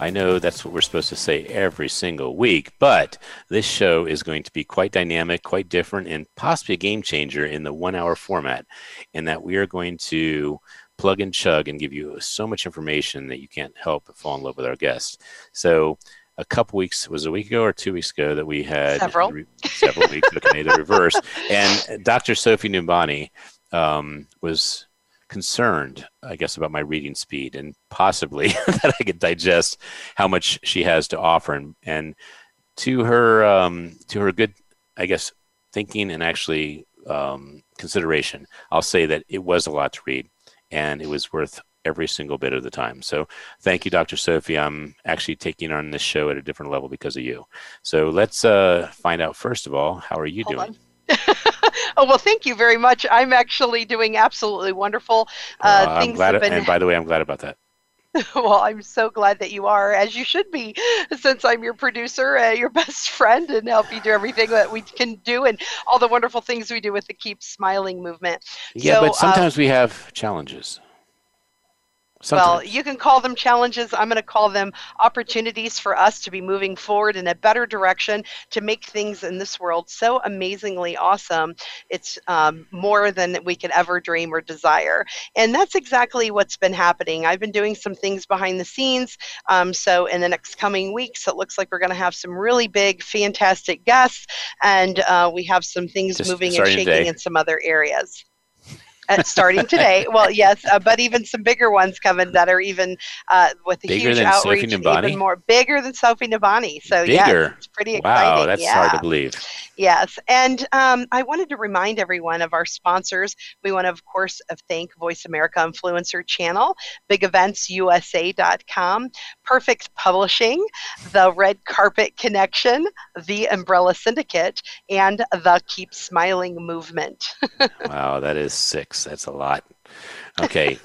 I know that's what we're supposed to say every single week, but this show is going to be quite dynamic, quite different, and possibly a game changer in the one hour format, in that we are going to plug and chug and give you so much information that you can't help but fall in love with our guests. So, a couple weeks was a week ago or two weeks ago that we had several re- several weeks looking at the reverse, and Dr. Sophie Nubani um, was concerned, I guess, about my reading speed and possibly that I could digest how much she has to offer. And, and to her, um, to her good, I guess, thinking and actually um, consideration, I'll say that it was a lot to read, and it was worth every single bit of the time. So thank you, Dr. Sophie. I'm actually taking on this show at a different level because of you. So let's uh, find out first of all, how are you Hold doing? oh well, thank you very much. I'm actually doing absolutely wonderful. Uh, Uh, things glad, have been and by the way, I'm glad about that. well. I'm so glad that you are, as you should be, since I'm your producer, uh, your best friend, and help you do everything that we can do, and all the wonderful things we do with the Keep Smiling movement. Yeah, So, but uh, sometimes we have challenges. Well, you can call them challenges. I'm going to call them opportunities for us to be moving forward in a better direction to make things in this world so amazingly awesome. It's um, more than we could ever dream or desire. And that's exactly what's been happening. I've been doing some things behind the scenes. Um, so, in the next coming weeks, it looks like we're going to have some really big, fantastic guests. And uh, we have some things Just moving and shaking today. in some other areas uh, starting today. Well, yes, uh, but even some bigger ones coming that are even uh, with a Bigger huge outreach, even more bigger than Sophie Nubani. So Bigger? it's pretty exciting. wow, that's yeah. hard to believe. Yes, and um, I wanted to remind everyone of our sponsors. We want to, of course, uh, thank Voice America Influencer Channel, BigEventsUSA.com, Perfect Publishing, The Red Carpet Connection, The Umbrella Syndicate, and the Keep Smiling Movement. wow, that is six. That's a lot. Okay.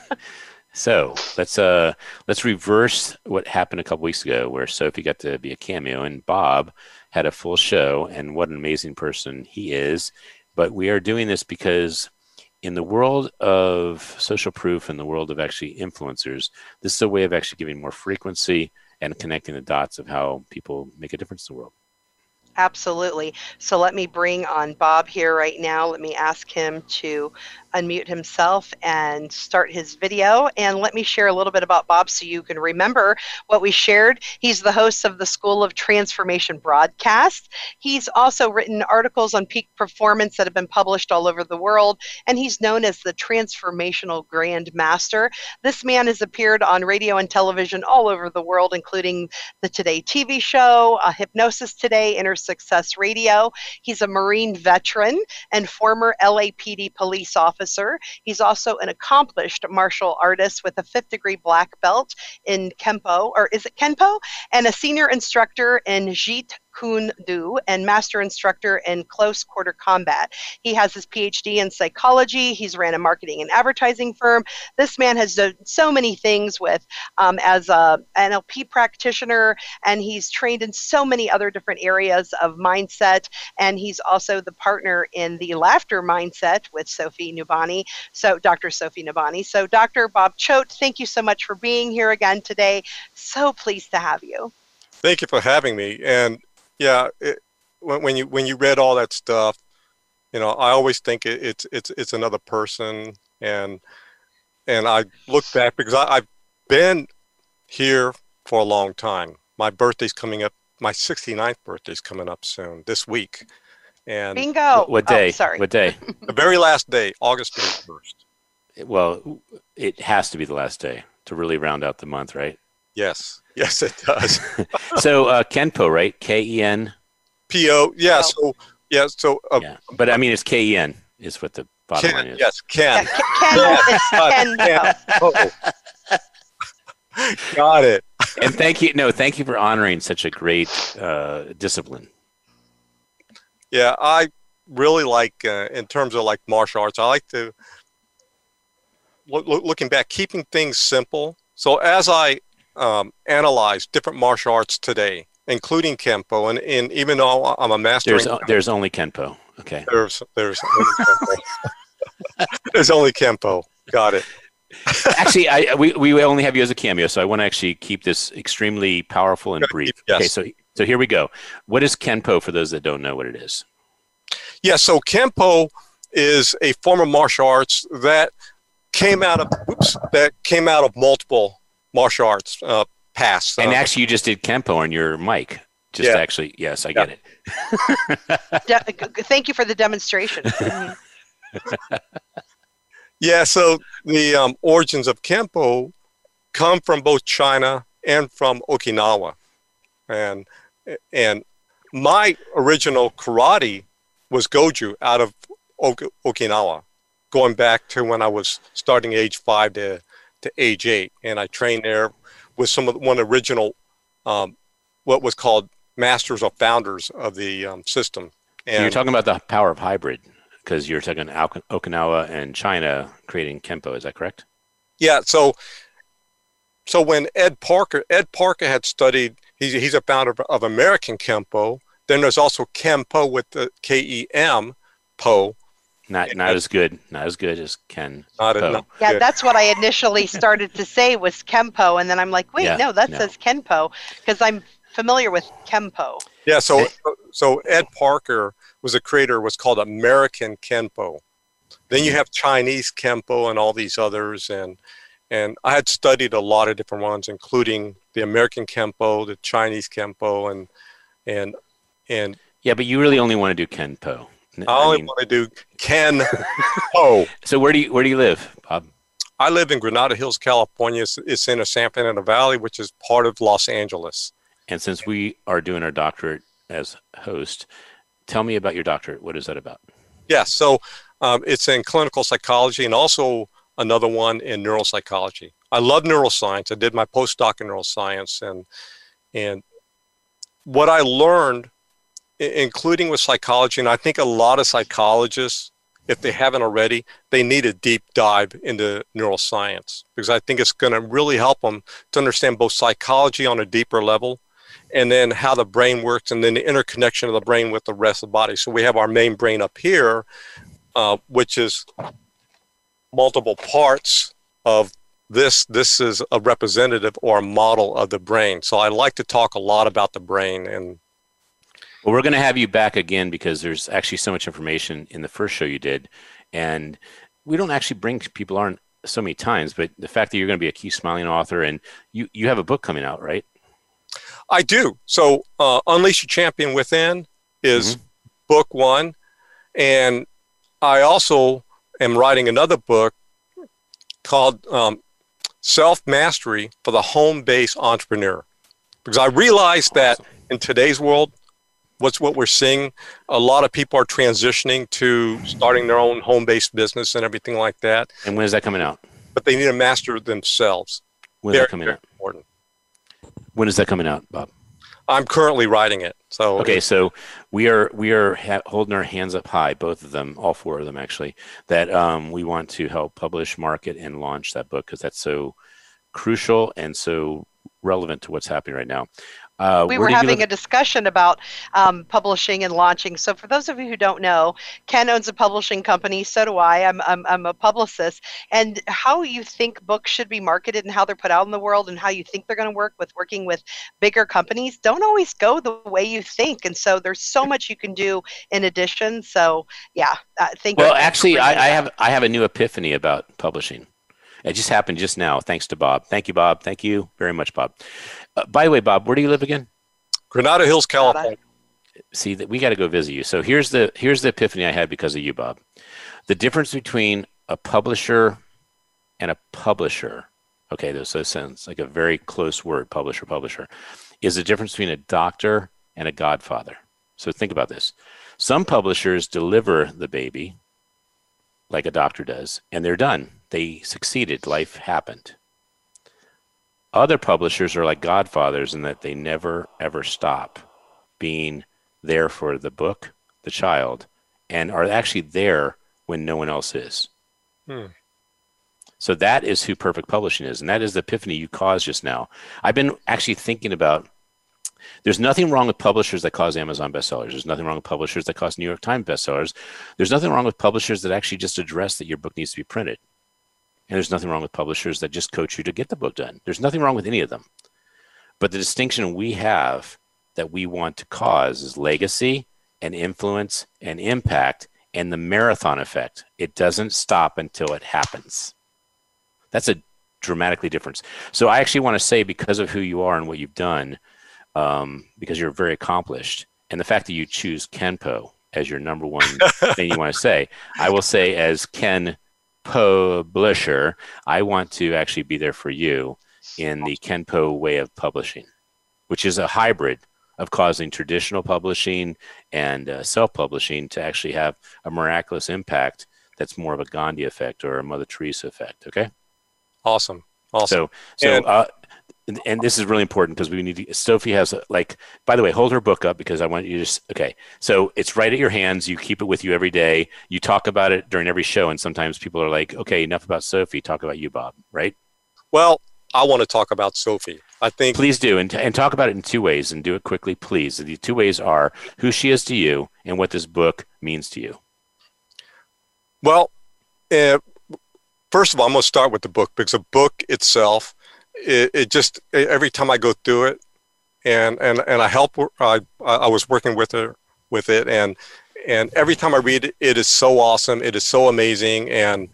so let's uh let's reverse what happened a couple weeks ago where Sophie got to be a cameo and Bob had a full show and what an amazing person he is. But we are doing this because in the world of social proof and the world of actually influencers, this is a way of actually giving more frequency and connecting the dots of how people make a difference in the world. Absolutely. So let me bring on Bob here right now. Let me ask him to unmute himself and start his video. And let me share a little bit about Bob so you can remember what we shared. He's the host of the School of Transformation broadcast. He's also written articles on peak performance that have been published all over the world. And he's known as the Transformational Grand Master. This man has appeared on radio and television all over the world, including the Today TV show, uh, Hypnosis Today, Inner Success Radio. He's a Marine veteran and former LAPD police officer. He's also an accomplished martial artist with a fifth degree black belt in Kempo, or is it Kenpo? And a senior instructor in Jeet Kune Do and master instructor in close quarter combat. He has his PhD in psychology. He's ran a marketing and advertising firm. This man has done so many things with um, as a NLP practitioner, and he's trained in so many other different areas of mindset. And he's also the partner in the Laughter Mindset with Sophie Nubani. So, Dr. Sophie Nubani. So, Dr. Bob Choate, thank you so much for being here again today. So pleased to have you. Thank you for having me. And yeah, it, when, when you when you read all that stuff, you know, I always think it, it's it's it's another person, and and I look back because I, I've been here for a long time. My birthday's coming up. My 69th birthday's coming up soon this week, and Bingo. What, what Oh, day? sorry. What day? the very last day, August 31st. well, it has to be the last day to really round out the month, right? Yes, yes, it does. so uh, Kenpo, right? K E N. P.O. Yeah. Oh. So yeah. So uh, Yeah, but I mean it's K E N is what the bottom line is. Yes, Ken. Ken, it's Ken. Ken. Oh. Got it. and thank you. No, thank you for honoring such a great uh, discipline. Yeah, I really like uh, in terms of like martial arts. I like to look, looking back, keeping things simple. So as I um, analyze different martial arts today, including Kenpo. and, and even though I'm a master, there's, there's only Kenpo. Okay. There's there's only Kempo. there's only Kenpo. Got it. actually, I we, we only have you as a cameo, so I want to actually keep this extremely powerful and brief. Yes. Okay, so so here we go. What is Kenpo for those that don't know what it is? Yeah, so Kenpo is a form of martial arts that came out of oops, that came out of multiple martial arts uh, past. And actually, you just did Kempo on your mic. Just Yeah. actually, yes, I get it. De- g- g- thank you for the demonstration. Yeah, so the um, origins of Kempo come from both China and from Okinawa, and and my original karate was Goju out of ok- Okinawa, going back to when I was starting age five to to age eight, and I trained there with some of the, one original, um, what was called masters or founders of the um, system. So you're talking about the power of hybrid because you're talking Al- Okinawa and China creating Kempo. Is that correct? Yeah, so so when Ed Parker Ed Parker had studied he's he's a founder of American Kempo. Then there's also Kempo with the K E M Po. Not not as good. Not as good as Ken. Not, Po. not yeah, that's what I initially started to say was Kempo, and then I'm like, wait, Yeah, no, that no. says Kenpo because I'm familiar with Kempo. yeah. So so Ed Parker was a creator of what's called American Kenpo. Then you mm-hmm. have Chinese Kempo and all these others, and and I had studied a lot of different ones, including the American Kempo, the Chinese Kempo, and and and Yeah, but you really only want to do Kenpo. N- I I only mean, want to do Ken Po. so where do you where do you live, Bob? I live in Granada Hills, California. It's, it's in the San Fernando Valley, which is part of Los Angeles. And since we are doing our doctorate as host, tell me about your doctorate. What is that about? Yes, so um, it's in clinical psychology and also another one in neuropsychology. I love neuroscience. I did my postdoc in neuroscience, and and what I learned, i- including with psychology, and I think a lot of psychologists, if they haven't already, they need a deep dive into neuroscience because I think it's going to really help them to understand both psychology on a deeper level and then how the brain works and then the interconnection of the brain with the rest of the body. So we have our main brain up here, uh, which is multiple parts of this. This is a representative or a model of the brain. So I like to talk a lot about the brain and Well, we're going to have you back again because there's actually so much information in the first show you did, and we don't actually bring people on so many times. But the fact that you're going to be a Keep Smiling author and you you have a book coming out, right? I do. So uh, Unleash Your Champion Within is book one. And I also am writing another book called um, Self Mastery for the Home Based Entrepreneur. Because I realized that in today's world, what's what we're seeing, a lot of people are transitioning to starting their own home based business and everything like that, And when is that coming out? but they need to master themselves. When is Very, that coming out? important. When is that coming out, Bob? I'm currently writing it. So Okay, so we are we are ha- holding our hands up high, both of them, all four of them actually. That um, we want to help publish, market, and launch that book because that's so crucial and so relevant to what's happening right now. Uh, we were having live- a discussion about um, publishing and launching. So, for those of you who don't know, Ken owns a publishing company. So do I. I'm, I'm, I'm a publicist. And how you think books should be marketed and how they're put out in the world and how you think they're going to work with working with bigger companies don't always go the way you think. And so, there's so much you can do in addition. So, yeah, uh, thank you. Well, actually, I, I have I have a new epiphany about publishing. It just happened just now, thanks to Bob. Thank you, Bob. Thank you very much, Bob. Uh, by the way, Bob, where do you live again? Granada Hills, California. see that we got to go visit you. So here's the here's the epiphany I had because of you, Bob. The difference between a publisher and a publisher. Okay, those so it sounds like a very close word, publisher, publisher, is the difference between a doctor and a godfather. So think about this. Some publishers deliver the baby like a doctor does, and they're done. They succeeded. Life happened. Other publishers are like godfathers in that they never ever stop being there for the book, the child, and are actually there when no one else is. Hmm. So that is who perfect publishing is, and that is the epiphany you caused just now. I've been actually thinking about. There's nothing wrong with publishers that cause Amazon bestsellers. There's nothing wrong with publishers that cause New York Times bestsellers. There's nothing wrong with publishers that actually just address that your book needs to be printed. And there's nothing wrong with publishers that just coach you to get the book done. There's nothing wrong with any of them. But the distinction we have that we want to cause is legacy and influence and impact and the marathon effect. It doesn't stop until it happens. That's a dramatically difference. So I actually want to say because of who you are and what you've done, um, because you're very accomplished, and the fact that you choose Kenpo as your number one thing you want to say, I will say as Ken publisher, I want to actually be there for you in the Kenpo way of publishing, which is a hybrid of causing traditional publishing and uh, self-publishing to actually have a miraculous impact that's more of a Gandhi effect or a Mother Teresa effect. Okay. Awesome. Awesome. So, so, And- uh, and, and this is really important because we need to. Sophie has a, like. By the way, hold her book up because I want you to just. Okay, so it's right at your hands. You keep it with you every day. You talk about it during every show, and sometimes people are like, "Okay, enough about Sophie. Talk about you, Bob." Right? Well, I want to talk about Sophie. I think Please do, and and talk about it in two ways, and do it quickly, please. The two ways are who she is to you and what this book means to you. Well, uh, first of all, I'm going to start with the book because the book itself, it, it just every time I go through it, and and and I help. I I was working with her with it, and and every time I read it, it is so awesome. It is so amazing, and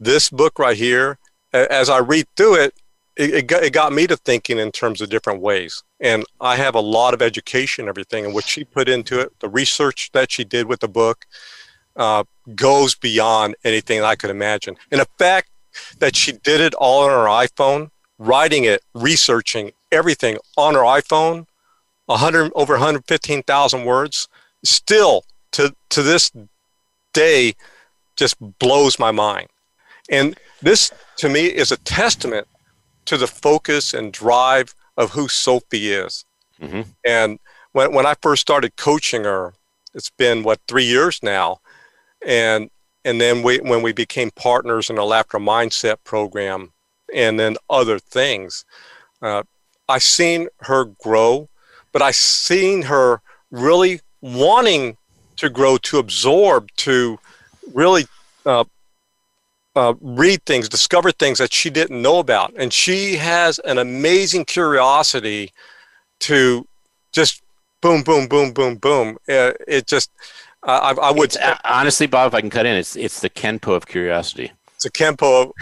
this book right here, as I read through it, it, it, got, it got me to thinking in terms of different ways. And I have a lot of education, everything, and what she put into it, the research that she did with the book, uh, goes beyond anything I could imagine. And the fact that she did it all on her iPhone, writing it, researching everything on her iPhone, 100 over 115,000 words, still to to this day just blows my mind. And this to me is a testament to the focus and drive of who Sophie is. Mhm. And when when I first started coaching her, it's been what three years now, and and then we when we became partners in the laughter mindset program, and then other things, uh, I seen her grow, but I've seen her really wanting to grow, to absorb, to really uh, uh, read things, discover things that she didn't know about, and she has an amazing curiosity to just boom, boom, boom, boom, boom. Uh, it just, I, I would. It's, uh, honestly, Bob, if I can cut in, it's it's the Kenpo of curiosity. It's a Kenpo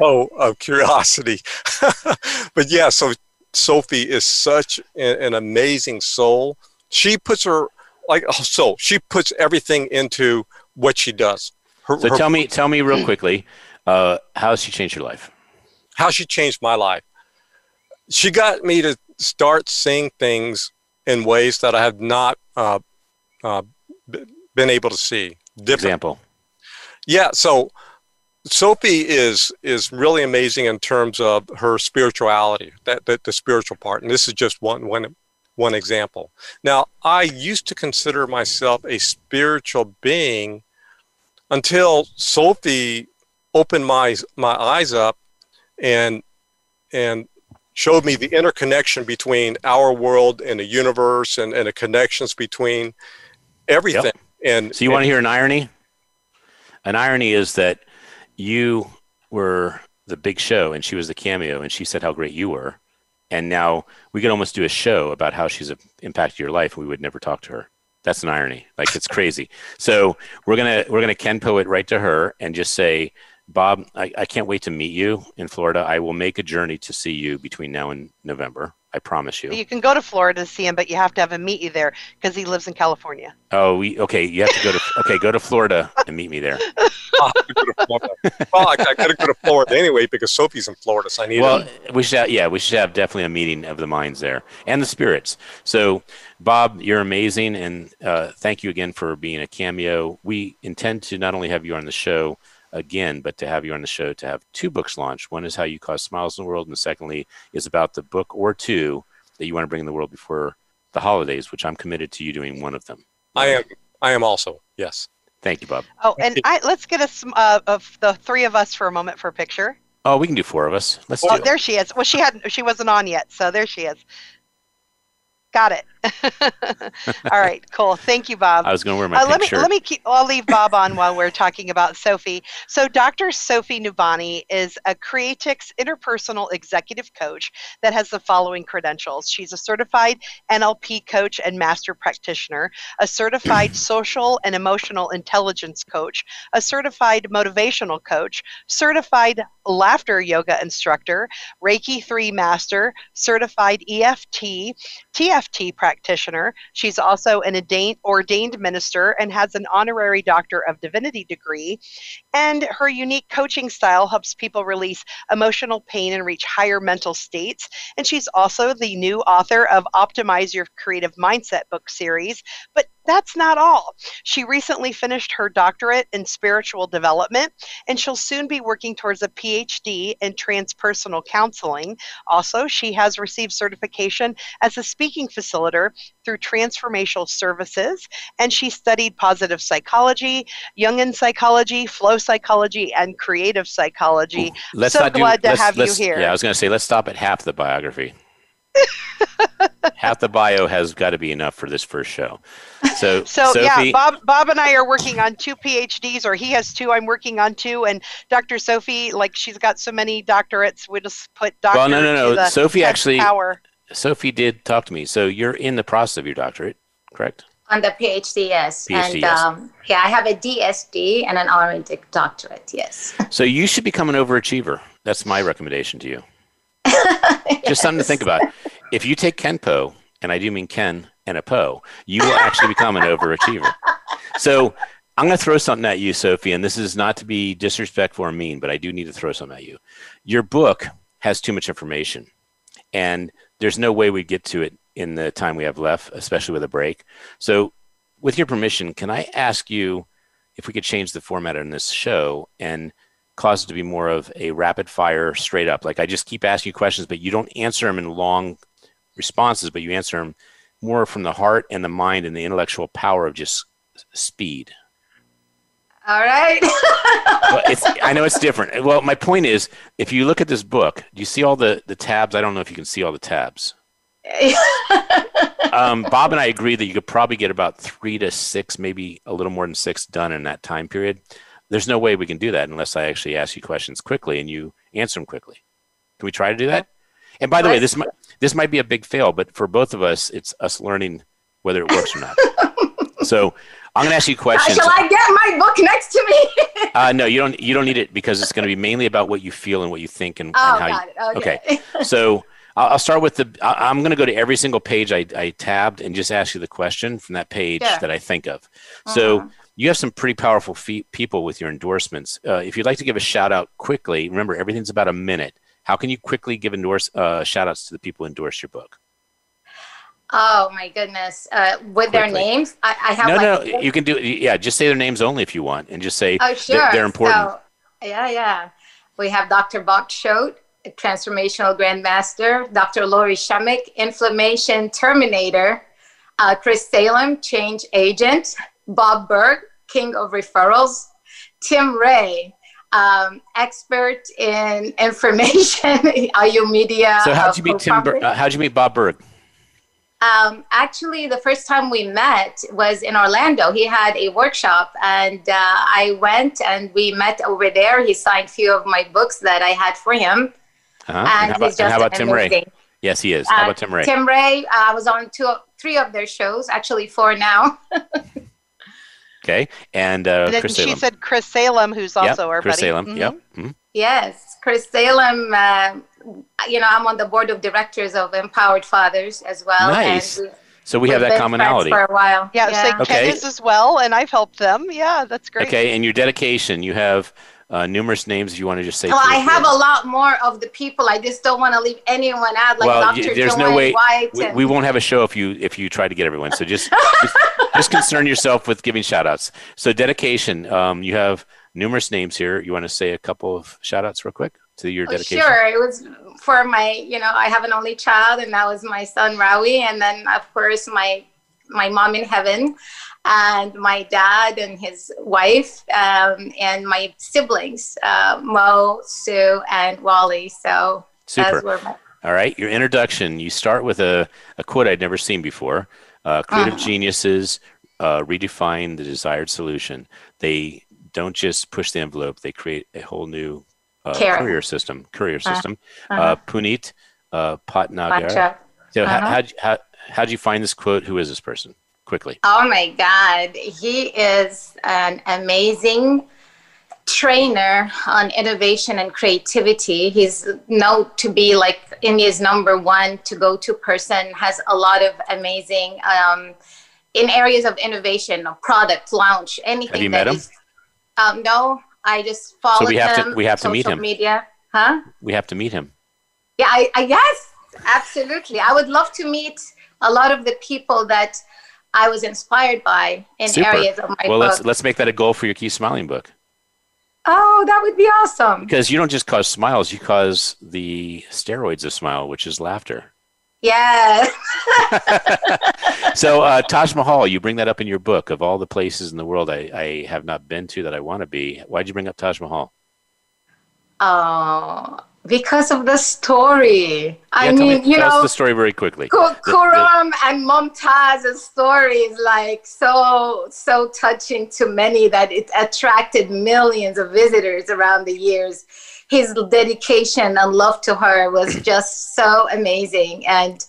of, of curiosity. but yeah, so Sophie is such an, an amazing soul. She puts her like oh, so. She puts everything into what she does. Her, So her- tell me, tell me real quickly, uh, how has she changed your life? how she changed my life. She got me to start seeing things in ways that I have not uh, uh, been able to see. Different Example. Yeah, so Sophie is is really amazing in terms of her spirituality, that, that the spiritual part, and this is just one one one example. Now, I used to consider myself a spiritual being until Sophie opened my my eyes up and and showed me the interconnection between our world and the universe and, and the connections between everything. And So you want to hear an irony? An irony is that you were the big show and she was the cameo and she said how great you were. And now we could almost do a show about how she's impacted your life. and We would never talk to her. That's an irony. Like it's crazy. So we're gonna we're gonna Kenpo it right to her and just say, Bob, I, I can't wait to meet you in Florida. I will make a journey to see you between now and November. I promise you. You can go to Florida to see him, but you have to have him meet you there because he lives in California. Oh, we okay. You have to go to okay. Go to Florida and meet me there. I'll have to to Florida. well, I, I got to go to Florida anyway because Sophie's in Florida, so I need. Well, to, we should have, yeah, we should have definitely a meeting of the minds there and the spirits. So, Bob, you're amazing, and uh, thank you again for being a cameo. We intend to not only have you on the show again, but to have you on the show to have two books launched. One is How You Cause Smiles in the World, and the secondly is about the book or two that you want to bring in the world before the holidays, which I'm committed to you doing one of them. I am. I am also. Yes. Thank you, Bob. Oh, and I, let's get us uh, of the three of us for a moment for a picture. Oh, we can do four of us. Let's Oh, do it. there she is. Well, she had she wasn't on yet, so there she is. Got it. All right, cool. Thank you, Bob. I was going to wear my Uh, let me shirt. let me keep. I'll leave Bob on while we're talking about Sophie. So, Dr. Sophie Nubani is a Creatix interpersonal executive coach that has the following credentials: she's a certified NLP coach and master practitioner, a certified social and emotional intelligence coach, a certified motivational coach, certified laughter yoga instructor, Reiki 3 master, certified EFT, TFT practitioner. She's also an ordained minister and has an honorary Doctor of Divinity degree. And her unique coaching style helps people release emotional pain and reach higher mental states. And she's also the new author of Optimize Your Creative Mindset book series. But that's not all. She recently finished her doctorate in spiritual development, and she'll soon be working towards a PhD in transpersonal counseling. Also, she has received certification as a speaking facilitator through Transformational Services, and she studied positive psychology, Jungian psychology, flow psychology, and creative psychology. Let's so not do, glad to have you here. Yeah, I was going to say, let's stop at half the biography. half the bio has got to be enough for this first show. So, So Sophie, yeah, Bob, Bob and I are working on two PhDs, or he has two. I'm working on two, and Dr. Sophie, like she's got so many doctorates, we just put doctor. well, no, no, to no. Sophie actually, power. Sophie did talk to me. So you're in the process of your doctorate, correct? On the PhD, yes. PhD, and yes. Um, yeah, I have a DSD and an honorary doctorate, yes. So you should become an overachiever. That's my recommendation to you. Just something to think about. If you take Kenpo, and I do mean Ken and a Po, you will actually become an overachiever. So I'm going to throw something at you, Sophie, and this is not to be disrespectful or mean, but I do need to throw something at you. Your book has too much information, and there's no way we get to it in the time we have left, especially with a break. So, with your permission, can I ask you if we could change the format on this show and cause it to be more of a rapid fire, straight up? Like I just keep asking you questions, but you don't answer them in long responses, but you answer them more from the heart and the mind and the intellectual power of just speed. All right. Well, it's, I know it's different. Well, my point is, if you look at this book, do you see all the, the tabs? I don't know if you can see all the tabs. Um, Bob and I agree that you could probably get about three to six, maybe a little more than six done in that time period. There's no way we can do that unless I actually ask you questions quickly and you answer them quickly. Can we try to do that? And by the way, this might this might be a big fail, but for both of us, it's us learning whether it works or not. so I'm going to ask you questions. Shall I get my book next to me? Uh, no, you don't. You don't need it because it's going to be mainly about what you feel and what you think and, oh, and how. got it. Okay. You, so I'll, I'll start with the. I'm going to go to every single page I, I tabbed and just ask you the question from that page that I think of. So Uh-huh. You have some pretty powerful fe- people with your endorsements. Uh, if you'd like to give a shout out quickly, remember everything's about a minute. How can you quickly give endorse uh, shout outs to the people who endorse your book? Oh my goodness. Uh, with their names, I, I have No, like. no, you can do. Yeah, just say their names only if you want, and just say Oh, they're- sure. they're important. So, yeah, yeah. We have Dr. Bob Choate, transformational grandmaster, Dr. Lori Shemek, inflammation terminator, uh, Chris Salem, change agent, Bob Burg, king of referrals, Tim Ray, um, expert in information, IU media. so how'd uh, you meet Tim? Ber- uh, how'd you meet Bob Burg? Um, actually, the first time we met was in Orlando. He had a workshop, and uh, I went and we met over there. He signed a few of my books that I had for him, Uh-huh. and, And how about, he's and how about Tim Ray? Yes, he is. How Uh, about Tim Ray? Tim Ray, uh, I was on two, three of their shows, actually four now. Okay, and uh, And then Chris she Salem. said Chris Salem, who's Yep, also our Chris buddy. Salem. Mhm. Yep. mhm. yes, Chris Salem. Uh, you know, I'm on the board of directors of Empowered Fathers as well. Nice. And we, So we have we've that been commonality. friends for a while. Yeah, so Okay. Ken is as well, and I've helped them. Yeah, that's great. Okay, and your dedication. You have uh, numerous names. If you want to just say. Well, I have a lot more of the people. I just don't want to leave anyone out, like Well, Dr. there's no Joanne way- White. We, and- we won't have a show if you if you try to get everyone. So just just, just concern yourself with giving shout outs. So dedication. Um, you have numerous names here. You want to say a couple of shout outs real quick to your Oh, dedication? Sure. It was for my, you know, I have an only child, and that was my son Rawi, and then of course my my mom in heaven, and my dad and his wife, um, and my siblings, uh, Mo, Sue, and Wally. So Super. my. All right, your introduction. You start with a, a quote I'd never seen before. Uh, creative Uh-huh. geniuses uh, redefine the desired solution. They don't just push the envelope; they create a whole new uh, courier system. Courier Uh, system. uh-huh. Uh, Puneet uh, Patnagar. Gotcha. So, how, Uh-huh. how'd, you- how, how'd you find this quote? Who is this person? Quickly. Oh my God. He is an amazing trainer on innovation and creativity. He's known to be like India's number one to go to person, has a lot of amazing um, in areas of innovation, product launch, anything. Have you met him? um, no, I just follow we have to- him. we have to meet social him. Media. Huh? We have to meet him. Yeah, I, I yes, absolutely. I would love to meet a lot of the people that I was inspired by in Super. areas of my well, book. let's let's make that a goal for your Keep Smiling book. oh, that would be awesome. Because you don't just cause smiles; you cause the steroids of smile, which is laughter. Yeah. so uh, Taj Mahal, you bring that up in your book. Of all the places in the world I, I have not been to that I want to be, why'd you bring up Taj Mahal? Oh, because of the story. I Yeah, mean, me, you know, the story very quickly. Ku- The- the- and Mumtaz's story is like so so touching to many that it attracted millions of visitors around the years. His dedication and love to her was just so amazing and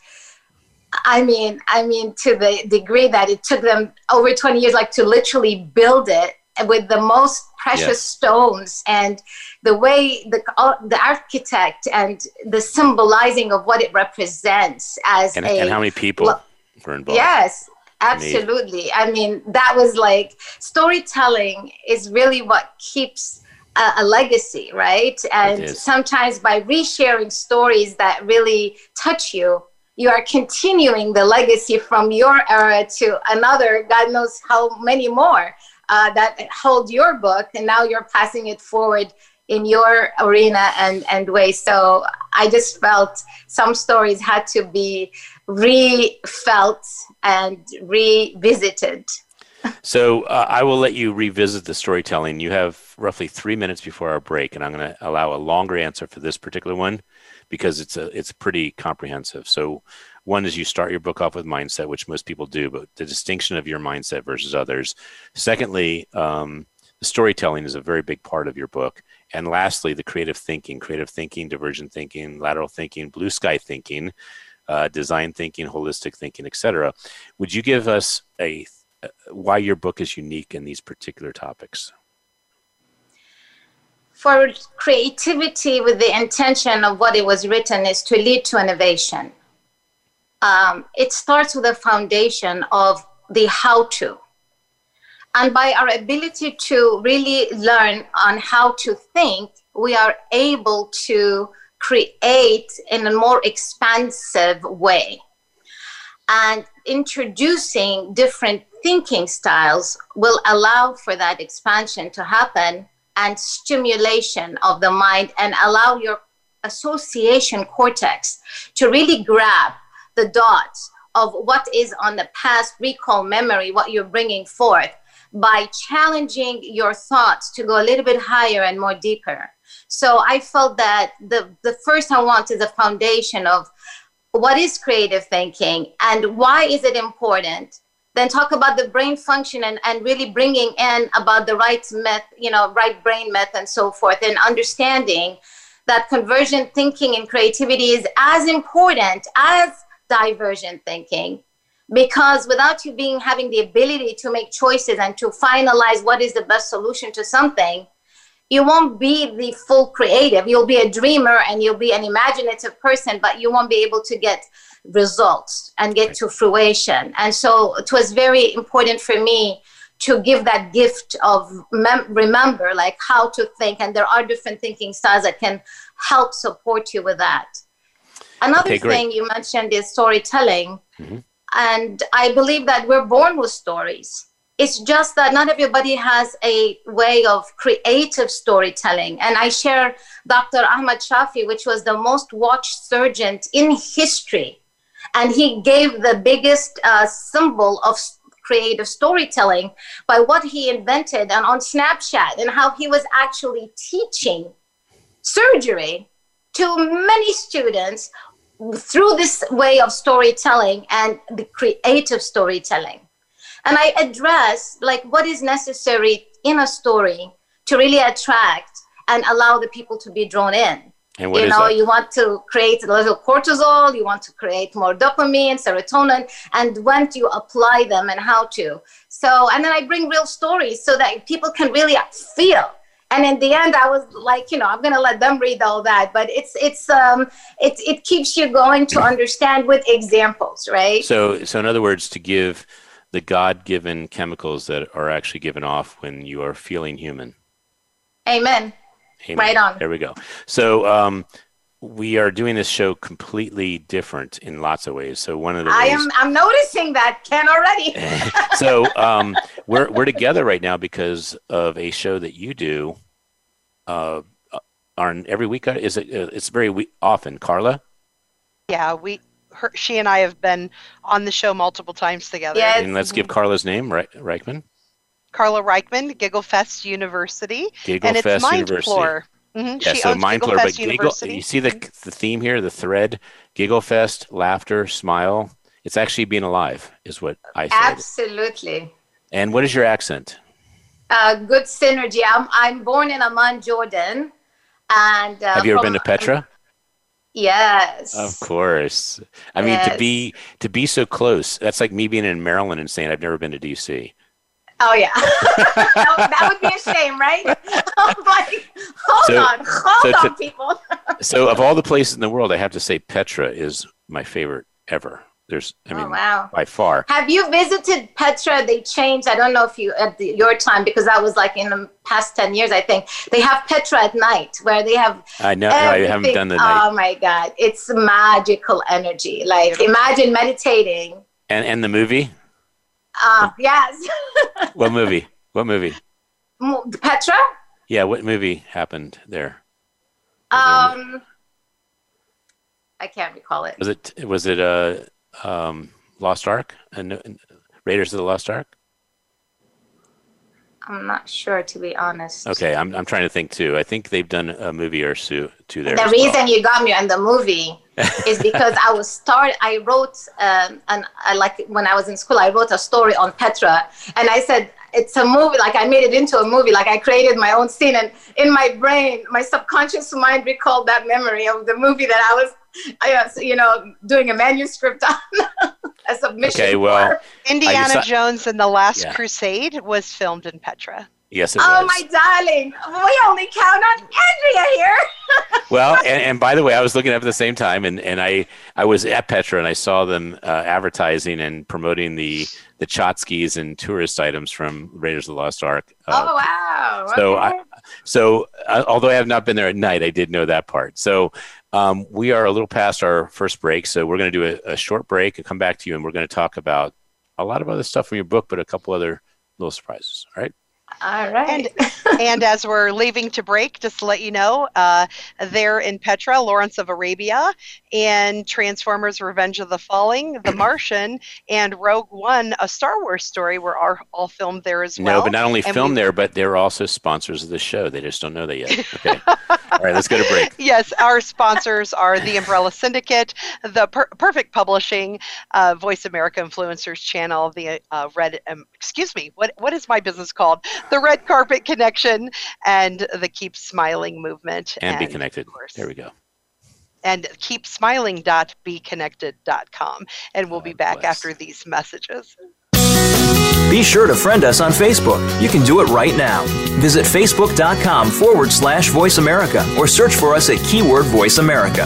I mean, I mean, to the degree that it took them over 20 years, like to literally build it with the most precious Yes. stones and the way the uh, the architect and the symbolizing of what it represents as and, a and how many people Well, were involved? Yes, absolutely. I mean, that was like storytelling is really what keeps a, a legacy, right? And sometimes by resharing stories that really touch you, you are continuing the legacy from your era to another, God knows how many more uh, that hold your book, and now you're passing it forward in your arena and, and way. So I just felt some stories had to be re-felt and revisited. So uh, I will let you revisit the storytelling. You have roughly three minutes before our break, and I'm going to allow a longer answer for this particular one because it's a it's pretty comprehensive. So one is you start your book off with mindset, which most people do, but the distinction of your mindset versus others. Secondly, um, the storytelling is a very big part of your book. And lastly, the creative thinking, creative thinking, divergent thinking, lateral thinking, blue sky thinking, uh, design thinking, holistic thinking, etc. Would you give us a uh, why your book is unique in these particular topics? For creativity with the intention of what it was written is to lead to innovation. Um, it starts with a foundation of the how to. And by our ability to really learn on how to think, we are able to create in a more expansive way. And introducing different thinking styles will allow for that expansion to happen and stimulation of the mind and allow your association cortex to really grab the dots of what is on the past recall memory, what you're bringing forth by challenging your thoughts to go a little bit higher and more deeper. So I felt that the, the first I want is a foundation of what is creative thinking and why is it important then talk about the brain function and, and really bringing in about the right myth you know right brain myth and so forth and understanding that convergent thinking and creativity is as important as divergent thinking because without you being having the ability to make choices and to finalize what is the best solution to something you won't be the full creative. You'll be a dreamer and you'll be an imaginative person but you won't be able to get results and get to fruition. And so it was very important for me to give that gift of mem- remember like how to think and there are different thinking styles that can help support you with that. Another Okay, thing you mentioned is storytelling. Mhm. And i believe that we're born with stories it's just that not everybody has a way of creative storytelling. And I share Dr. Ahmad Shafi, which was the most watched surgeon in history. And he gave the biggest uh, symbol of creative storytelling by what he invented and on Snapchat and how he was actually teaching surgery to many students through this way of storytelling and the creative storytelling. And i address like what is necessary in a story to really attract and allow the people to be drawn in. And what you know that? you want to create a little cortisol you want to create more dopamine serotonin and when do you apply them and how to? So and then i bring real stories so that people can really feel and in the end i was like you know i'm gonna let them read all that but it's it's um it, it keeps you going to understand with examples right So, so in other words, to give the God-given chemicals that are actually given off when you are feeling human. amen Amen. Right on. There we go. So, um, we are doing this show completely different in lots of ways. So, one of the i ways, am i'm noticing that ken already so um, we're we're together right now because of a show that you do. Uh, on every week, is it? Uh, it's very we- often. Carla. Yeah, we, her, she and I have been on the show multiple times together. Yes. And let's give Carla's name, right? Reichman. Carla Reichman, Gigglefest University, Giggle and it's Fest Mind University. Floor. Mhm, Yeah, she so owns mindful, but giggle. University. You see the the theme here, the thread, giggle fest, laughter, smile. It's actually being alive, is what I said. absolutely And what is your accent? uh, good synergy. I'm I'm born in Amman, Jordan, and uh, Have you ever from- been to Petra? Yes. Of course. I mean, to be to be so close. That's like me being in Maryland and saying I've never been to DC. Oh yeah. that, would- that would be a shame, right? I'm like, hold So- on, hold so to- on, people. So, of all the places in the world, I have to say Petra is my favorite ever. There's, I oh, mean, oh wow. by far. Have you visited Petra? They changed. I don't know if you at the, your time because that was like in the past ten years. I think they have Petra at night where they have I know. I haven't done the night. Oh my god, it's magical energy. Like imagine meditating. And and the movie. Uh, yes. What movie? What movie? Petra? Yeah, what movie happened there? Um, I can't recall it. Was it was it uh um Lost Ark and Raiders of the Lost Ark? I'm not sure, to be honest. Okay, I'm I'm trying to think too. I think they've done a movie or two two there. The as reason well. you got me on the movie is because I was start. I wrote um, and I like when I was in school, I wrote a story on Petra, and I said it's a movie. Like I made it into a movie. Like I created my own scene, and in my brain, my subconscious mind recalled that memory of the movie that I was, I was you know, doing a manuscript on. a submission. Okay, well, for. Indiana saw- Jones and the Last Yeah. Crusade was filmed in Petra. yes, it Oh was. my darling, we only count on Andrea here. Well, and, and by the way, I was looking up at the same time, and, and I, I was at Petra, and I saw them uh, advertising and promoting the the Chotskis and tourist items from Raiders of the Lost Ark. Uh, oh wow. so okay. I, so uh, although I have not been there at night, I did know that part. So um, we are a little past our first break, so we're going to do a, a short break and come back to you, and we're going to talk about a lot of other stuff from your book, but a couple other little surprises. All right. All right. And and as we're leaving to break, just to let you know, uh, there in Petra, Lawrence of Arabia, and Transformers: Revenge of the Fallen, The Martian, and Rogue One, a Star Wars story, were all, all filmed there as well. no, but not only and filmed we- there, but they're also sponsors of the show. They just don't know that yet. Okay. All right, let's go to break. Yes, our sponsors are the Umbrella Syndicate, the per- Perfect Publishing, uh, Voice America Influencers Channel, the uh, Red, um, excuse me, what what is my business called? The Red Carpet Connection, and the Keep Smiling Movement. And be connected. of course, There we go. And keepsmiling.beconnected.com. And we'll be back bless. after these messages. Be sure to friend us on Facebook. You can do it right now. Visit facebook.com forward slash voice America or search for us at keyword voice America.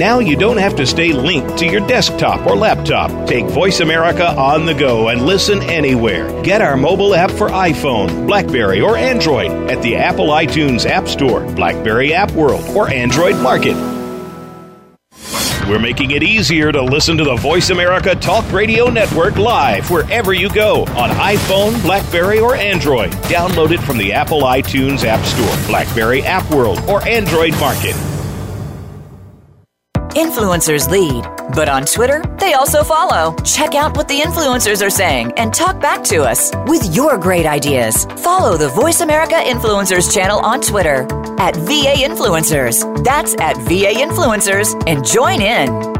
Now you don't have to stay linked to your desktop or laptop. Take Voice America on the go and listen anywhere. Get our mobile app for iPhone, Blackberry, or Android at the Apple iTunes App Store, Blackberry App World, or Android Market. We're making it easier to listen to the Voice America Talk Radio Network live wherever you go on iPhone, Blackberry, or Android. Download it from the Apple iTunes App Store, Blackberry App World, or Android Market. Influencers lead, but on Twitter, they also follow. Check out what the influencers are saying and talk back to us with your great ideas. Follow the Voice America Influencers channel on Twitter at VA Influencers. That's at VA Influencers and join in.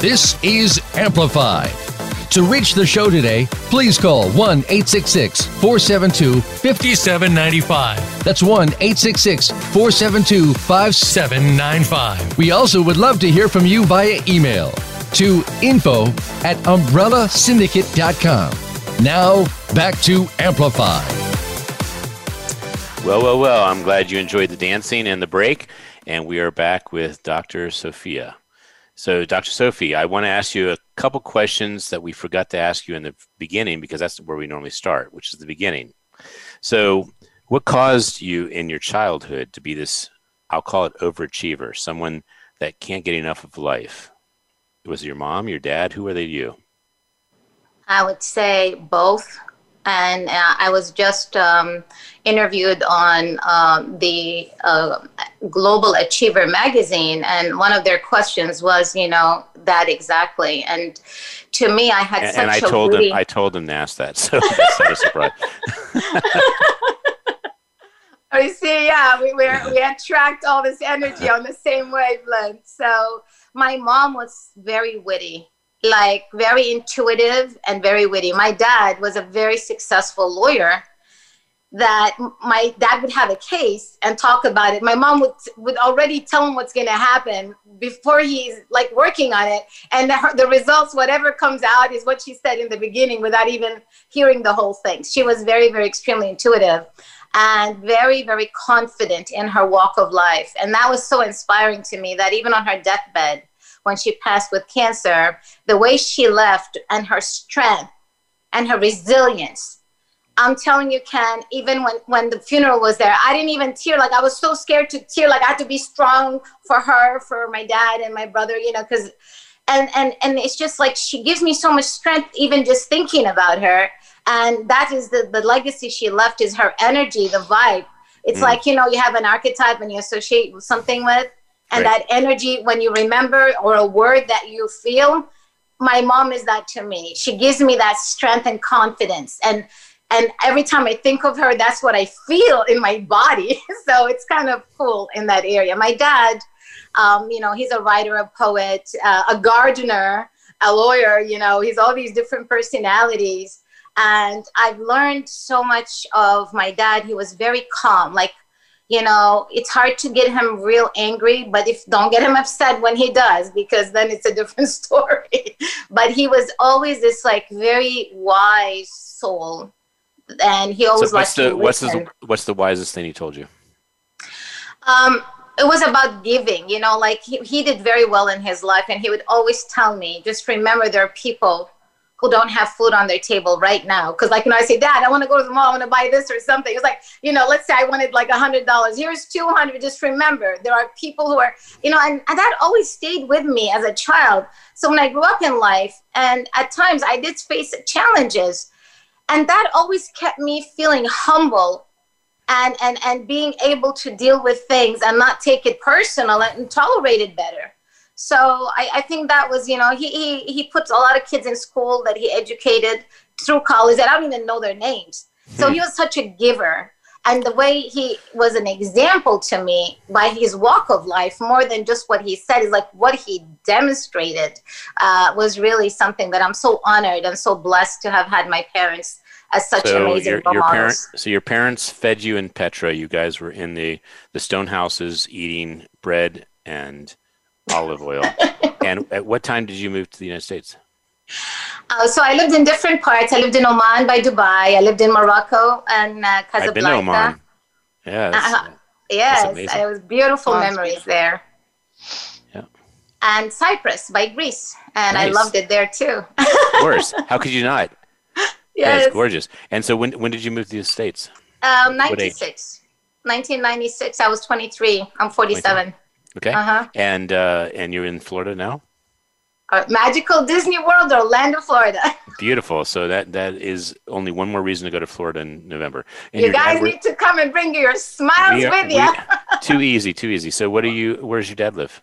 This is Amplified. To reach the show today, please call 1 866 472 5795. That's 1 866 472 5795. We also would love to hear from you via email to info at umbrellasyndicate.com. Now, back to Amplify. Well, well, well, I'm glad you enjoyed the dancing and the break. And we are back with Dr. Sophia. So, Dr. Sophie, I want to ask you a couple questions that we forgot to ask you in the beginning because that's where we normally start, which is the beginning. So, what caused you in your childhood to be this, I'll call it overachiever, someone that can't get enough of life? Was it your mom, your dad? Who were they to you? I would say both and uh, I was just um, interviewed on um, the uh, Global Achiever magazine, and one of their questions was, you know, that exactly. And to me, I had and, such and I a told them I told them to ask that, so that's not a surprise. You see, yeah, we were, we attract all this energy on the same wavelength. So my mom was very witty, like very intuitive and very witty. My dad was a very successful lawyer. That my dad would have a case and talk about it. My mom would would already tell him what's going to happen before he's like working on it, and the, the results, whatever comes out, is what she said in the beginning without even hearing the whole thing. She was very, very extremely intuitive and very, very confident in her walk of life. And that was so inspiring to me that even on her deathbed, when she passed with cancer, the way she left and her strength and her resilience. I'm telling you, Ken, even when, when the funeral was there, I didn't even tear. Like, I was so scared to tear. Like, I had to be strong for her, for my dad and my brother, you know, because and and and it's just like she gives me so much strength even just thinking about her and that is the the legacy she left is her energy the vibe it's Mm. like you know you have an archetype and you associate something with and Right. that energy when you remember or a word that you feel my mom is that to me. She gives me that strength and confidence. And and every time i think of her that's what i feel in my body. So it's kind of cool in that area. My dad um, you know he's a writer a poet uh, a gardener a lawyer you know he's all these different personalities. And i've learned so much of my dad. He was very calm like you know it's hard to get him real angry but if don't get him upset when he does because then it's a different story but he was always this like very wise soul and he always So what's the what's the what's the wisest thing he told you? um it was about giving you know like he, he did very well in his life and he would always tell me just remember there are people who don't have food on their table right now. Because like you know i say dad i want to go to the mall i want to buy this or something. It's like you know let's say i wanted like a hundred dollars here's 200 just remember there are people who are you know and, and that always stayed with me as a child. So when i grew up in life and at times i did face challenges and that always kept me feeling humble and and and being able to deal with things and not take it personal and tolerate it better so I, I think that was you know he, he he puts a lot of kids in school that he educated through college. That i don't even know their names. So he was such a giver. And the way he was an example to me by his walk of life more than just what he said is like what he demonstrated uh, was really something that i'm so honored and so blessed to have had my parents as such so amazing your, your parents so your parents fed you in Petra. You guys were in the the stone houses eating bread and olive oil. and at what time did you move to the United States? Uh, so I lived in different parts. I lived in Oman by Dubai. I lived in Morocco and uh, Casablanca. I've been to Oman. Yeah. Uh-huh. Yes, it was beautiful memories there. Yeah. And Cyprus by Greece, and I loved it there too. Of course. How could you not? Yeah, yes, it's gorgeous. And so when when did you move to the States? um, 96, 1996. I was 23. I'm 47. Okay. Uh-huh. And uh, and you're in Florida now. Uh, magical Disney World, Orlando, Florida. Beautiful. So that that is only one more reason to go to Florida in November. And you your dad guys need to come and bring your smiles are- with we- you. too easy, too easy. So what do you? Where's your dad live?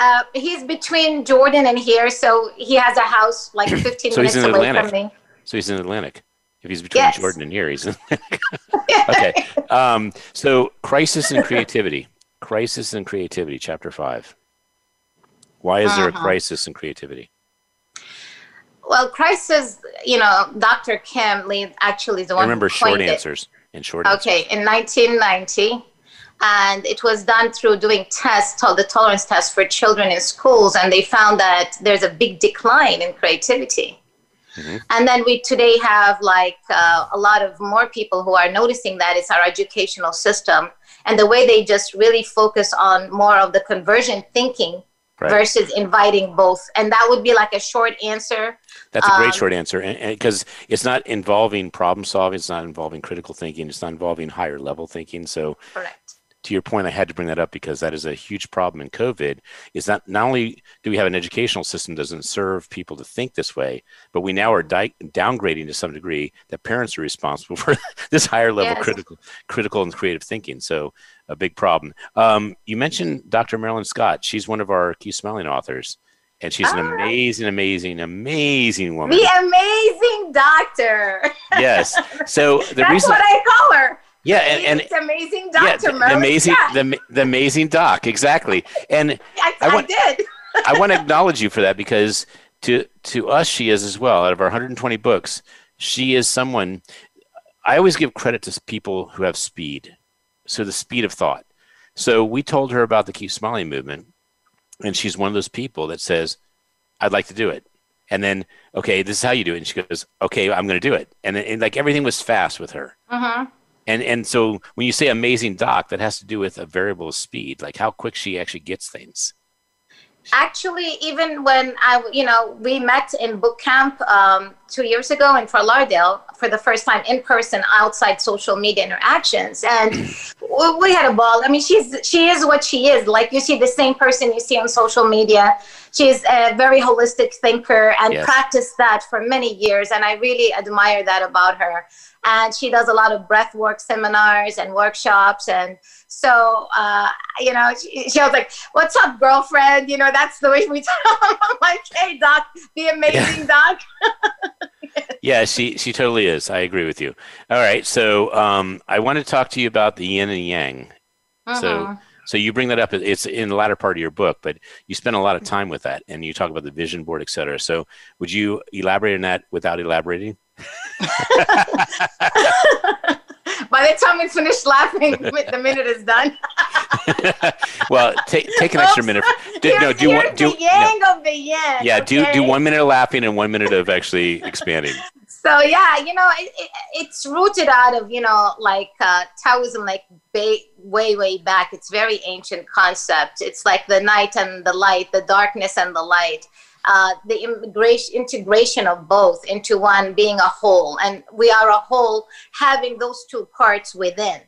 Uh, he's between Jordan and here, so he has a house like 15 So he's minutes in away Atlantic. from me. So he's in Atlantic. If he's between Yes. Jordan and here, he's in okay. Um, so crisis and creativity. Crisis and creativity, chapter five. Why is there a Uh-huh. crisis in creativity? Well, crisis, you know, Dr. Kim Lee actually is the I one. remember who short it. answers and short answers. Okay, in 1990, and it was done through doing tests the Torrance test for children in schools, and they found that there's a big decline in creativity. Mhm. And then we today have like uh, a lot of more people who are noticing that it's our educational system and the way they just really focus on more of the convergent thinking Right. versus inviting both. And that would be like a short answer. That's a great Um, short answer, and because it's not involving problem solving, it's not involving critical thinking, it's not involving higher level thinking. So, Correct. To your point, I had to bring that up because that is a huge problem in COVID. Is that not only do we have an educational system that doesn't serve people to think this way, but we now are di- downgrading to some degree that parents are responsible for this higher level Yes. critical, critical and creative thinking. So, a big problem. Um, you mentioned Dr. Marilyn Scott. She's one of our Keep Smiling authors, and she's an Ah. amazing, amazing, amazing woman. The amazing doctor. yes. So the That's reason, what I call her. Yeah, and, and it's amazing yeah, the, amazing, Scott. the, the amazing doc, exactly. And I, I I want- did. I want to acknowledge you for that because to to us, she is as well. Out of our 120 books, she is someone. I always give credit to people who have speed, so the speed of thought. So we told her about the Keep Smiling movement, and she's one of those people that says, "I'd like to do it," and then, okay, this is how you do it, and she goes, "Okay, I'm going to do it," and, and like everything was fast with her. hmm And and so when you say amazing doc, that has to do with a variable speed, like how quick she actually gets things. Actually, even when I, you know, we met in boot camp, um, two years ago in Fort Lauderdale for the first time in person outside social media interactions, and we, we had a ball. I mean, she's she is what she is. Like you see the same person you see on social media. She's a very holistic thinker and Yes. practiced that for many years, and I really admire that about her. And she does a lot of breath work seminars and workshops, and so uh, you know, she, she was like, "What's up, girlfriend?" You know, that's the way we talk. I'm like, "Hey, doc, the amazing doc." Yeah, she she totally is. I agree with you. All right, so um, I want to talk to you about the yin and yang. So Mhm. so you bring that up. It's in the latter part of your book, but you spend a lot of time with that, and you talk about the vision board, et cetera. So would you elaborate on that without elaborating? By the time we finish laughing, the minute is done. well, take take an extra minute. Do, no, do one. Do yang of the yeah. Do do one minute of laughing and one minute of actually expanding. So yeah, you know, it, it, it's rooted out of you know like uh, Taoism, like ba- way way back. It's very ancient concept. It's like the night and the light, the darkness and the light. Uh, the immigration, integration of both into one being a whole, and we are a whole having those two parts within.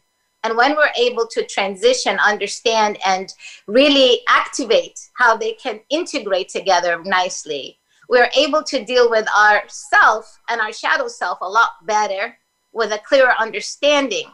And when we're able to transition, understand, and really activate how they can integrate together nicely, we're able to deal with our self and our shadow self a lot better with a clearer understanding.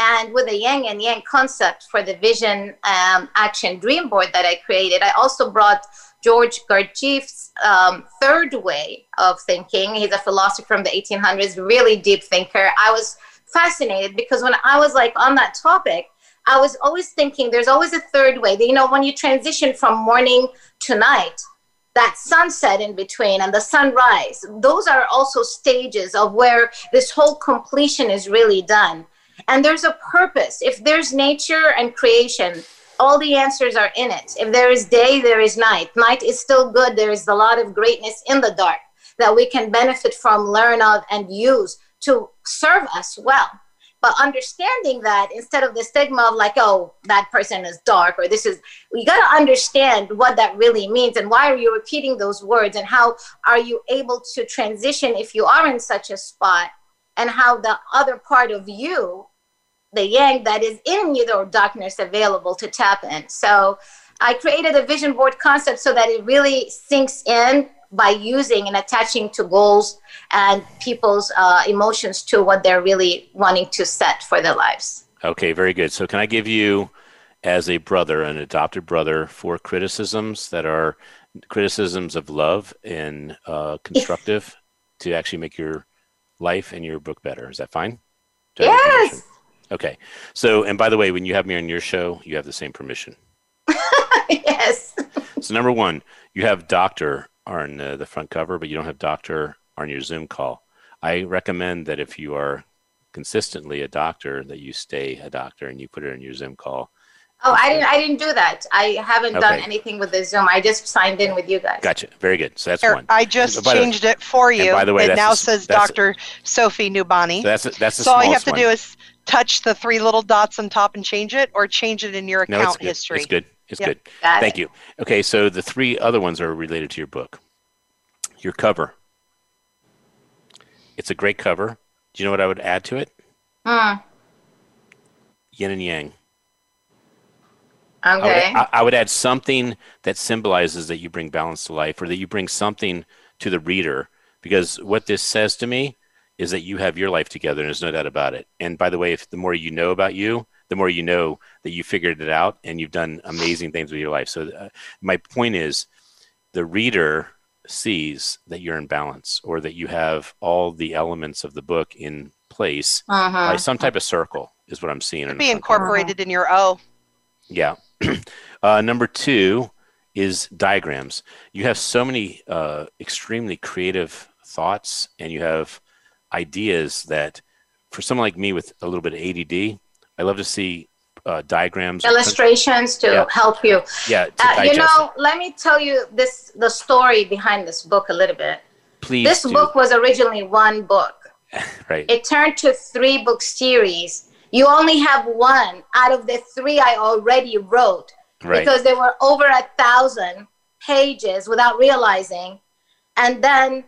And with the yang and yang concept for the vision um, action dream board that I created, I also brought George Gurdjieff's um, third way of thinking. He's a philosopher from the 1800s, really deep thinker. I was fascinated because when I was like on that topic, I was always thinking there's always a third way. You know, when you transition from morning to night, that sunset in between and the sunrise, those are also stages of where this whole completion is really done. And there's a purpose. If there's nature and creation, all the answers are in it. If there is day, there is night. Night is still good. There is a lot of greatness in the dark that we can benefit from, learn of, and use to serve us well. But understanding that instead of the stigma of like, oh, that person is dark or this is, you got to understand what that really means and why are you repeating those words and how are you able to transition if you are in such a spot and how the other part of you the yang that is in you or darkness available to tap in. So I created a vision board concept so that it really sinks in by using and attaching to goals and people's uh, emotions to what they're really wanting to set for their lives. Okay, very good. So, can I give you, as a brother, an adopted brother, four criticisms that are criticisms of love and uh, constructive to actually make your life and your book better? Is that fine? Yes. Permission? Okay. So, and by the way, when you have me on your show, you have the same permission. yes. So, number one, you have doctor on uh, the front cover, but you don't have doctor on your Zoom call. I recommend that if you are consistently a doctor, that you stay a doctor and you put it on your Zoom call. Oh, I didn't. I didn't do that. I haven't done anything with the Zoom. I just signed in with you guys. Gotcha. Very good. So that's Here, one. I just By the- changed it for and you. by the way, it now the- says that's- Dr. Sophie Nubani. So that's that's the so all you have smallest to do is touch the three little dots on top and change it, or change it in your account no, account it's good. history. It's good. It's Yep. good. Got Thank it. you. Okay, so the three other ones are related to your book. Your cover. It's a great cover. Do you know what I would add to it? Hmm. Yin and yang. I would, Okay. I, I would add something that symbolizes that you bring balance to life or that you bring something to the reader because what this says to me is that you have your life together and there's no doubt about it and by the way if the more you know about you the more you know that you figured it out and you've done amazing things with your life so uh, my point is the reader sees that you're in balance or that you have all the elements of the book in place Uh-huh. by some type of circle is what i'm seeing It'd be incorporated in your O. Yeah. uh, number two is diagrams. You have so many uh, extremely creative thoughts and you have ideas that, for someone like me with a little bit of ADD, I love to see uh, diagrams. Illustrations to Yeah. help you. Yeah, to Uh, you know, let me tell you this the story behind this book a little bit. Please this do. book was originally one book. right. It turned to three book series. You only have one out of the three I already wrote right. because there were over a thousand pages without realizing. And then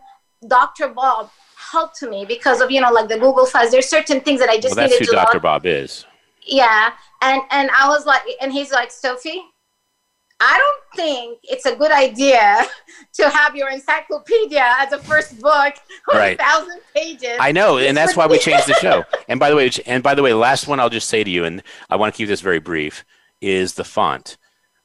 Dr. Bob helped me because of you know like the Google Files. There's certain things that I just well, that's needed who to. Dr. log- Bob is. Yeah, and and I was like, and he's like, Sophie, I don't think it's a good idea to have your encyclopedia as a first book Right. a thousand pages. I know, and that's why we changed the show. And by the way, and by the way, last one I'll just say to you, and I want to keep this very brief, is the font.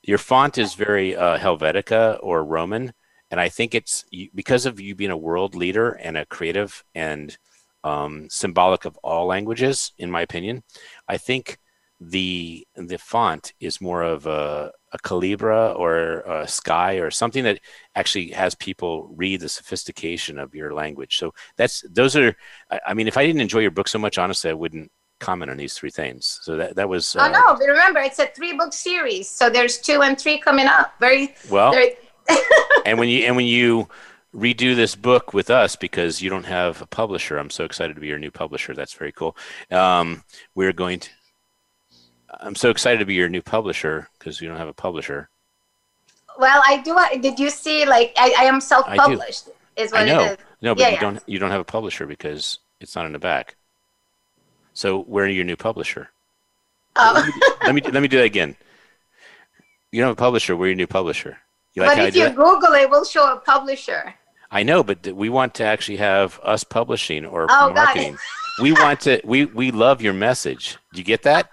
Your font is very uh, Helvetica or Roman, and I think it's because of you being a world leader and a creative and um, symbolic of all languages, in my opinion. I think the the font is more of a, a Calibri or a Sky or something that actually has people read the sophistication of your language. So that's those are. I, I mean, if I didn't enjoy your book so much, honestly, I wouldn't comment on these three things. So that that was. Oh uh, no! But remember, it's a three-book series, so there's two and three coming up. Very Well, and when you and when you redo this book with us because you don't have a publisher, I'm so excited to be your new publisher. That's very cool. Um, we're going to. I'm so excited to be your new publisher because you don't have a publisher. well, I do. Did you see? Like, I, I am self-published. Is what I know. it is. No, but Yeah, you yeah. don't. You don't have a publisher because it's not in the back. So where are your new publisher? Oh. let me let me do that again. You don't have a publisher. We're your new publisher. You like but if you? Google it, will show a publisher. I know, but we want to actually have us publishing or Oh, marketing. we want to. We we love your message. Do you get that?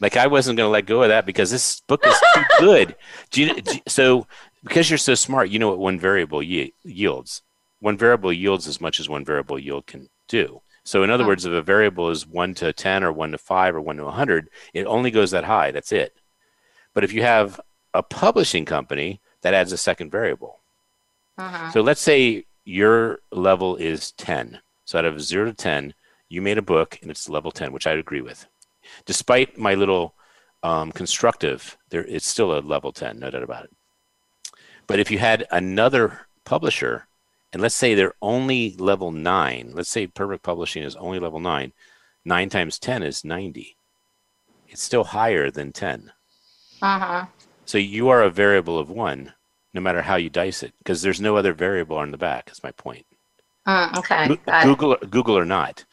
Like I wasn't going to let go of that because this book is too good. Do you, do so because you're so smart, you know what one variable ye- yields. One variable yields as much as one variable yield can do. So in other Hmm. words, if a variable is one to ten or one to five or one to a hundred, it only goes that high. That's it. But if you have a publishing company, that adds a second variable. Uh-huh. So let's say your level is 10. So out of 0 to 10, you made a book and it's level 10, which I'd agree with. Despite my little um, constructive, there it's still a level 10, no doubt about it. But if you had another publisher, and let's say they're only level 9, let's say Perfect Publishing is only level 9, 9 times 10 is 90. It's still higher than 10. Uh-huh. So you are a variable of 1, no matter how you dice it, because there's no other variable on the back, is my point. Mm, okay. Go- got it. Google, Google or not.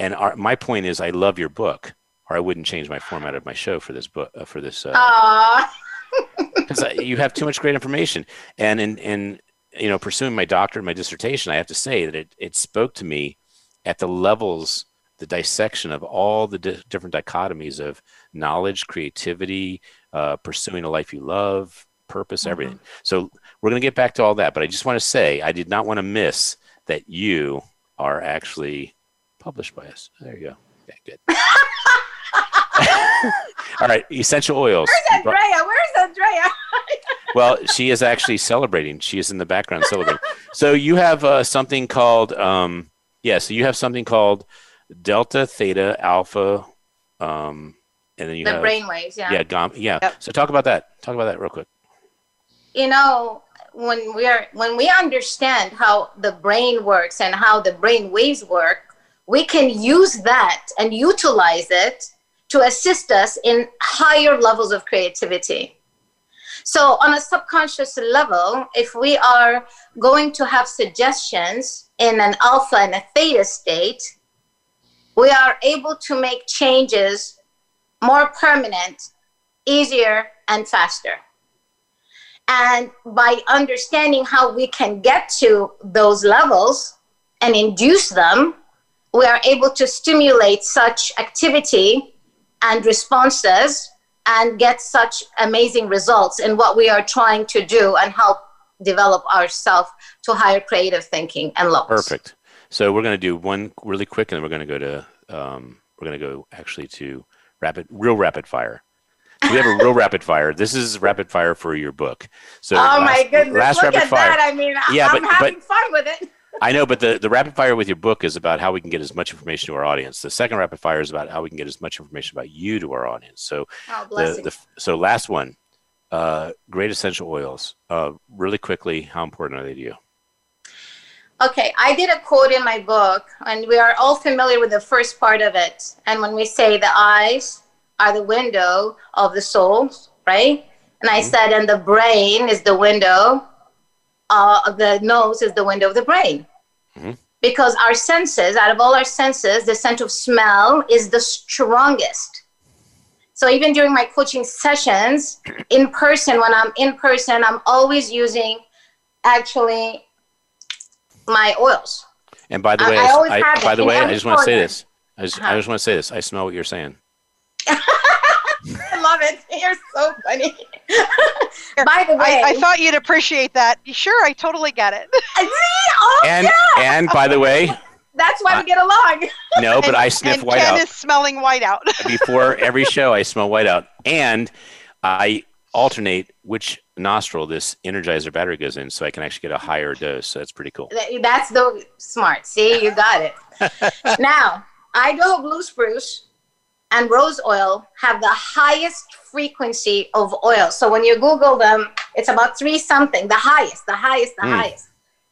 And our, my point is, I love your book, or I wouldn't change my format of my show for this book. Uh, for this, Aw. because you have too much great information. And in, in you know, pursuing my doctorate, my dissertation, I have to say that it, it spoke to me at the levels, the dissection of all the di- different dichotomies of knowledge, creativity, uh, pursuing a life you love, purpose, everything. So we're going to get back to all that, but I just want to say I did not want to miss that you are actually published by us. There you go. Okay, good. all right, essential oils. Where's Andrea? Where's Andrea? Well, she is actually celebrating. She is in the background celebrating. So you have uh, something called, um, yeah. So you have something called delta, theta, alpha, um, and then you the have brainwaves, yeah. yeah, gamma, yeah. So talk about that. Talk about that real quick. you know when we are when we understand how the brain works and how the brain waves work we can use that and utilize it to assist us in higher levels of creativity so on a subconscious level if we are going to have suggestions in an alpha and a theta state we are able to make changes more permanent easier and faster and by understanding how we can get to those levels and induce them, we are able to stimulate such activity and responses and get such amazing results in what we are trying to do and help develop ourselves to higher creative thinking and levels. Perfect. So we're going to do one really quick, and then we're going to go to um, we're going to go actually to rapid, real rapid fire. So we have a real rapid fire. This is rapid fire for your book. So oh last, my goodness! last Look rapid at fire. that. I mean, Yeah, I'm but- having but- fun with it. I know, but the, the rapid fire with your book is about how we can get as much information to our audience. The second rapid fire is about how we can get as much information about you to our audience. So, Oh, the, the so last one, uh, great essential oils. Uh, really quickly, how important are they to you? Okay, I did a quote in my book, and we are all familiar with the first part of it. And when we say the eyes are the window of the soul, right? And I said, and the brain is the window uh, the nose is the window of the brain. Mhm. Because our senses, out of all our senses, the sense of smell is the strongest. So even during my coaching sessions in person, when I'm in person, I'm always using actually my oils. And by the way, I I, always I- have by it the way, I just want to say corner. this. I just, I Uh-huh. just want to say this. I smell what you're saying. I love it. You're so funny. By the way, I, I thought you'd appreciate that. Sure, I totally get it. See? Oh, And yeah. and by the way, That's why we get along. no, but and, I sniff and white Ken is smelling white out. before every show. I smell white out, and I alternate which nostril this Energizer battery goes in, so I can actually get a higher dose. So that's pretty cool. That's the smart. See, you got it. now, Idaho blue spruce and rose oil have the highest frequency of oil. So when you Google them, it's about three something, the highest, the highest, the Mm. highest.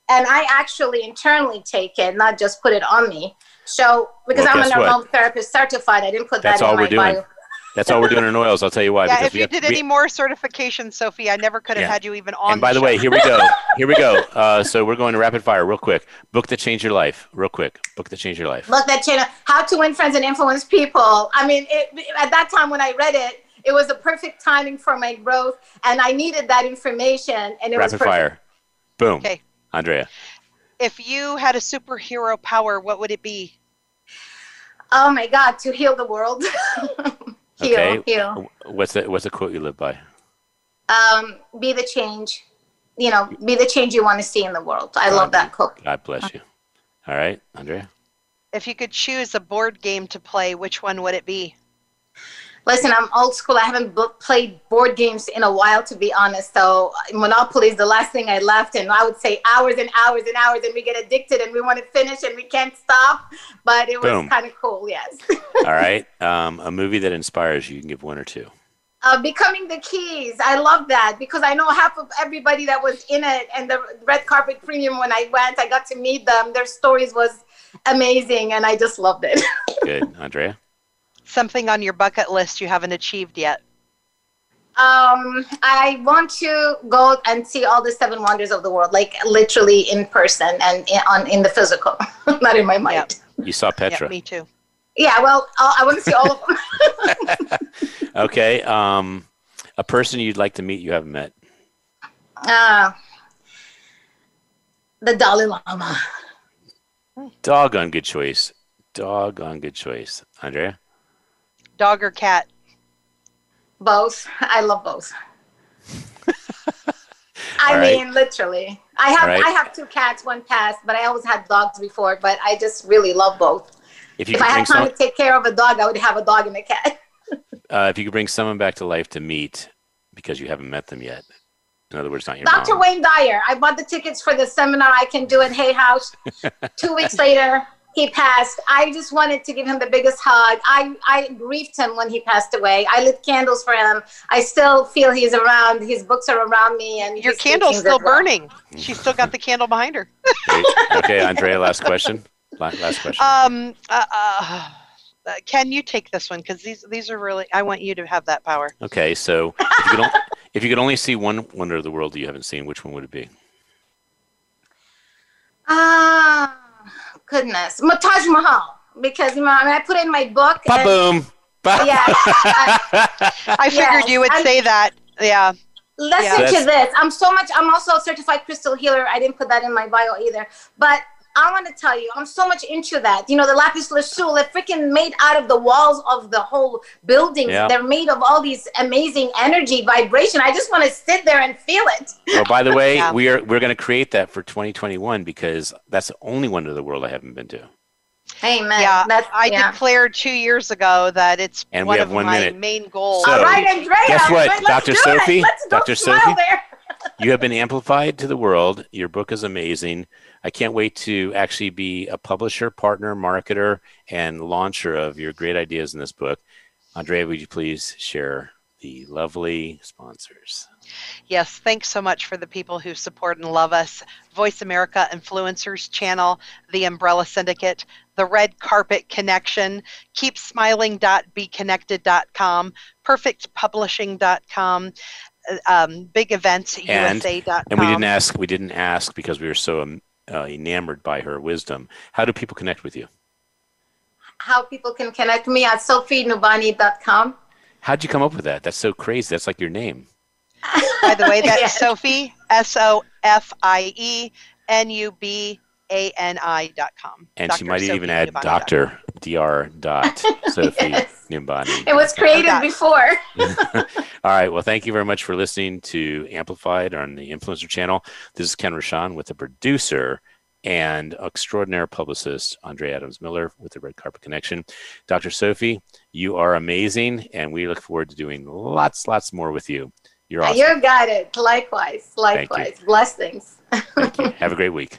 And I actually internally take it, not just put it on me. So because Well, I'm an aromatherapist certified, I didn't put That's that all in we're my doing. bio. That's all we're doing in oils. I'll tell you why. yeah, because if we you have- did we- any more certifications, Sophie, I never could have Yeah. had you even on. and by the show. way, here we go. Here we go. Uh, so we're going to rapid fire real quick. Book that changed your life, real quick. Book that changed your life. Look that channel, How to Win Friends and Influence People. I mean, it, at that time when I read it, it was the perfect timing for my growth, and I needed that information, and it was Rapid perfect. fire. Boom. Okay. Andrea. if you had a superhero power, what would it be? Oh my God, to heal the world. heal, Okay. heal. What's the what's the quote you live by? Um, be the change. You know, be the change you want to see in the world. I love that quote. God bless you. All right, Andrea. If you could choose a board game to play, which one would it be? Listen, I'm old school. I haven't b- played board games in a while, to be honest. So Monopoly is the last thing I left, and I would say hours and hours and hours, and we get addicted, and we want to finish, and we can't stop. But it was kind of cool, yes. All right. Um, a movie that inspires you. You can give one or two. uh, becoming the keys, I love that because I know half of everybody that was in it, and the red carpet premium when I went, I got to meet them. Their stories was amazing, and I just loved it. Good, Andrea. Something on your bucket list you haven't achieved yet. Um, I want to go and see all the seven wonders of the world, like literally in person and in, on in the physical, not in my mind. You saw Petra. Yeah, me too. Yeah, well, i I want to see all of them. Okay. Um, a person you'd like to meet you haven't met. uh, the Dalai Lama. Doggone good choice. Doggone good choice. Andrea. Dog or cat? Both. I love both. I All right. mean, literally. I have All right. I have two cats, one passed, but I always had dogs before. But I just really love both. If you If could I had time some, to take care of a dog, I would have a dog and a cat. uh, if you could bring someone back to life to meet because you haven't met them yet. In other words, not your Dr. mom. Wayne Dyer. I bought the tickets for the seminar I can do at Hay House. Two weeks later, he passed. I just wanted to give him the biggest hug. I, I grieved him when he passed away. I lit candles for him. I still feel he's around. His books are around me, and Your his candle's still as well. burning. She's still got the candle behind her. Okay, okay, Andrea. Last question. Last question. Um, uh, uh, uh, Ken, you take this one because these these are really. I want you to have that power. Okay, so if you, could on- if you could only see one wonder of the world that you haven't seen, which one would it be? Ah, goodness. Ma- Taj Mahal. Because you know, I, mean, I put it in my book. Ba boom. Ba- Yeah. I figured Yes, you would I'm- say that. Yeah. Listen Yeah. to this. I'm so much. I'm also a certified crystal healer. I didn't put that in my bio either. But I want to tell you, I'm so much into that. You know, the lapis lazuli, they're freaking made out of the walls of the whole building. Yeah. They're made of all these amazing energy, vibration. I just want to sit there and feel it. Well, by the way, Yeah. we are we're going to create that for 2021 because that's the only one in the world I haven't been to. Amen. Yeah, That's, I yeah. declared two years ago that it's And we one have of one my minute. main goals. So- all right, Andrea. Guess what, let's Dr. do Sophie? It. Let's go Dr. smile Sophie? You have been amplified to the world. Your book is amazing. I can't wait to actually be a publisher, partner, marketer, and launcher of your great ideas in this book. Andrea, would you please share the lovely sponsors? Yes, thanks so much for the people who support and love us. Voice America Influencers Channel, the Umbrella Syndicate, the Red Carpet Connection, keepsmiling.beconnected.com, perfectpublishing.com, um, big events And- USA.com. And we didn't ask. We didn't ask because we were so um, uh, enamored by her wisdom. How do people connect with you? How people can connect me at sophienubani.com. How'd you come up with that? That's so crazy. That's like your name. By the way, that's Yes. Sophie S O F I E N U B A N I dot com. And she might Sophie even add Nubani. Doctor Dr. Dot Sophie Yes. Nubani. It was created Okay. before. All right. Well, thank you very much for listening to Amplified on the Influencer Channel. This is Ken Rochon with the producer and extraordinary publicist Andrea Adams Miller with the Red Carpet Connection. Dr. Sophie, you are amazing, and we look forward to doing lots, lots more with you. You're awesome. You got it. Likewise. Likewise. Blessings. Thank you. Have a great week.